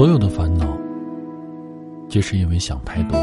所有的烦恼，皆是因为想太多。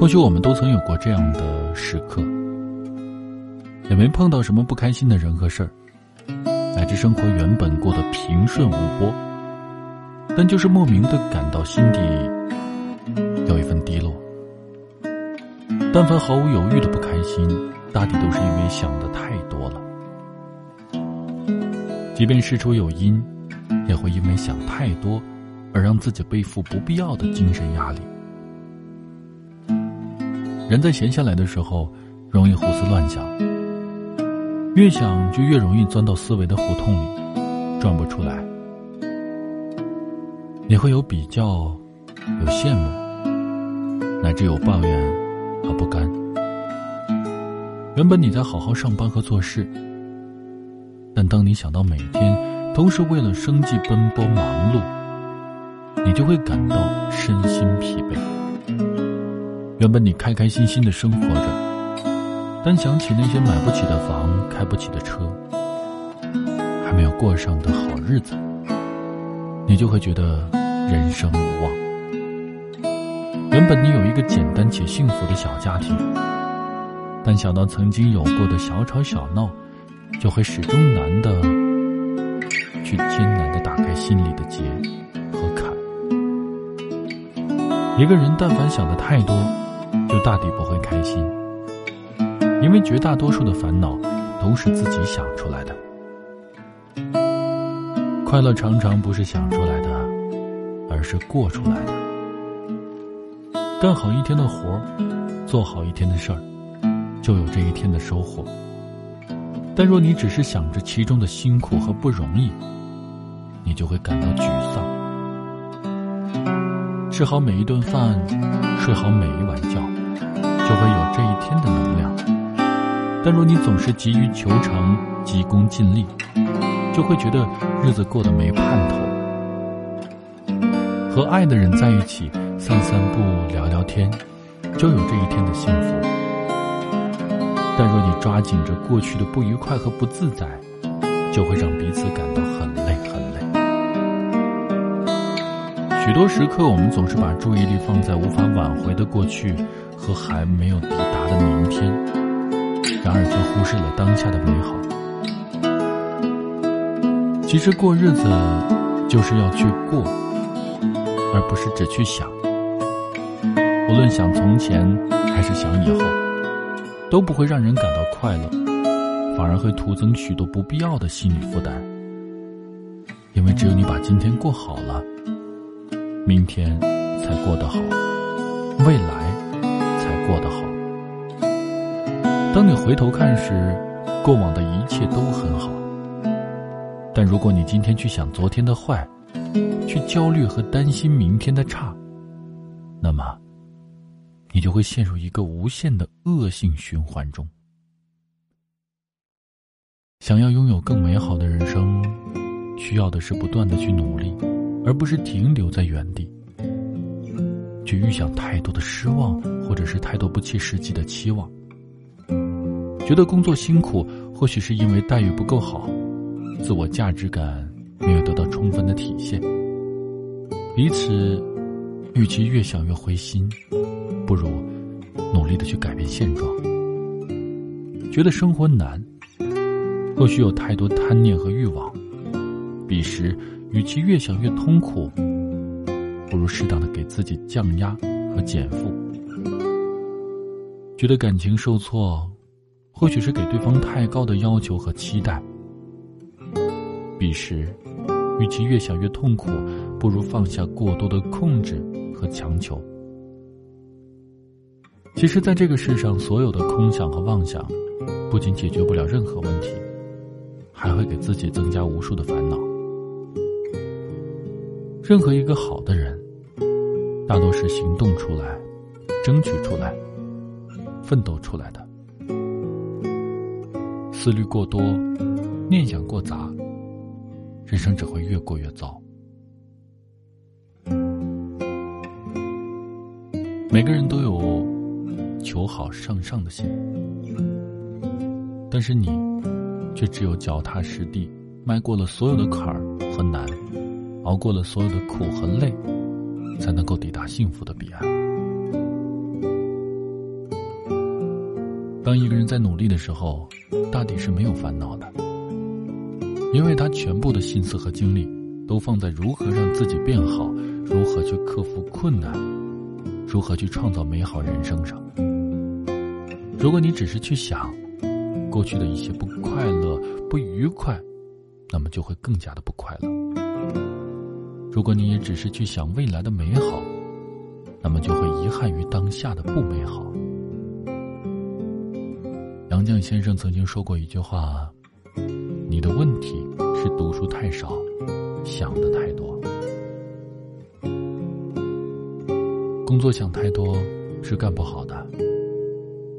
或许我们都曾有过这样的时刻，也没碰到什么不开心的人和事儿，乃至生活原本过得平顺无波，但就是莫名的感到心底有一份低落。但凡毫无犹豫的不开心，大抵都是因为想的太多了。即便事出有因。也会因为想太多，而让自己背负不必要的精神压力。人在闲下来的时候，容易胡思乱想，越想就越容易钻到思维的胡同里，转不出来。你会有比较，有羡慕，乃至有抱怨和不甘。原本你在好好上班和做事，但当你想到每天。都是为了生计奔波忙碌，你就会感到身心疲惫。原本你开开心心的生活着，但想起那些买不起的房、开不起的车，还没有过上的好日子，你就会觉得人生无望。原本你有一个简单且幸福的小家庭，但想到曾经有过的小吵小闹，就会始终难的。去艰难的打开心里的结和坎。一个人但凡想的太多，就大抵不会开心，因为绝大多数的烦恼都是自己想出来的。快乐常常不是想出来的，而是过出来的。干好一天的活，做好一天的事儿，就有这一天的收获。但若你只是想着其中的辛苦和不容易，你就会感到沮丧。吃好每一顿饭，睡好每一晚觉，就会有这一天的能量。但若你总是急于求成、急功近利，就会觉得日子过得没盼头。和爱的人在一起，散散步、聊聊天，就有这一天的幸福。但若你抓紧着过去的不愉快和不自在，就会让彼此感到很许多时刻，我们总是把注意力放在无法挽回的过去和还没有抵达的明天，然而却忽视了当下的美好。其实过日子就是要去过，而不是只去想。无论想从前还是想以后，都不会让人感到快乐，反而会徒增许多不必要的心理负担。因为只有你把今天过好了。明天才过得好，未来才过得好。当你回头看时，过往的一切都很好。但如果你今天去想昨天的坏，去焦虑和担心明天的差，那么，你就会陷入一个无限的恶性循环中。想要拥有更美好的人生，需要的是不断的去努力。而不是停留在原地，去预想太多的失望，或者是太多不切实际的期望。觉得工作辛苦，或许是因为待遇不够好，自我价值感没有得到充分的体现。彼此，与其越想越灰心，不如努力的去改变现状。觉得生活难，或许有太多贪念和欲望，彼时。与其越想越痛苦，不如适当的给自己降压和减负。觉得感情受挫，或许是给对方太高的要求和期待。彼时，与其越想越痛苦，不如放下过多的控制和强求。其实，在这个世上，所有的空想和妄想，不仅解决不了任何问题，还会给自己增加无数的烦恼。任何一个好的人，大多是行动出来、争取出来、奋斗出来的。思虑过多、念想过杂，人生只会越过越糟。每个人都有求好上上的心，但是你却只有脚踏实地、迈过了所有的坎儿和难，熬过了所有的苦和累，才能够抵达幸福的彼岸。当一个人在努力的时候，大抵是没有烦恼的，因为他全部的心思和精力都放在如何让自己变好，如何去克服困难，如何去创造美好人生上。如果你只是去想过去的一些不快乐、不愉快，那么就会更加的不快乐。如果你也只是去想未来的美好，那么就会遗憾于当下的不美好。杨绛先生曾经说过一句话：“你的问题是读书太少，想的太多。工作想太多是干不好的。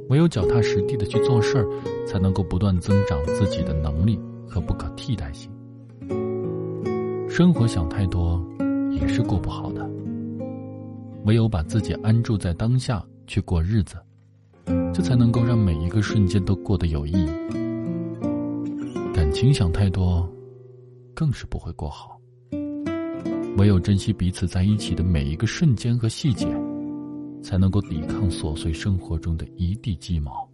唯有脚踏实地的去做事儿，才能够不断增长自己的能力和不可替代性。生活想太多也是过不好的。唯有把自己安住在当下去过日子。”这才能够让每一个瞬间都过得有意义。感情想太多，更是不会过好。唯有珍惜彼此在一起的每一个瞬间和细节，才能够抵抗琐碎生活中的一地鸡毛。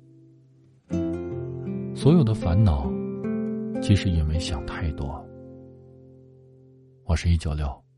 所有的烦恼，其实因为想太多。我是一九六。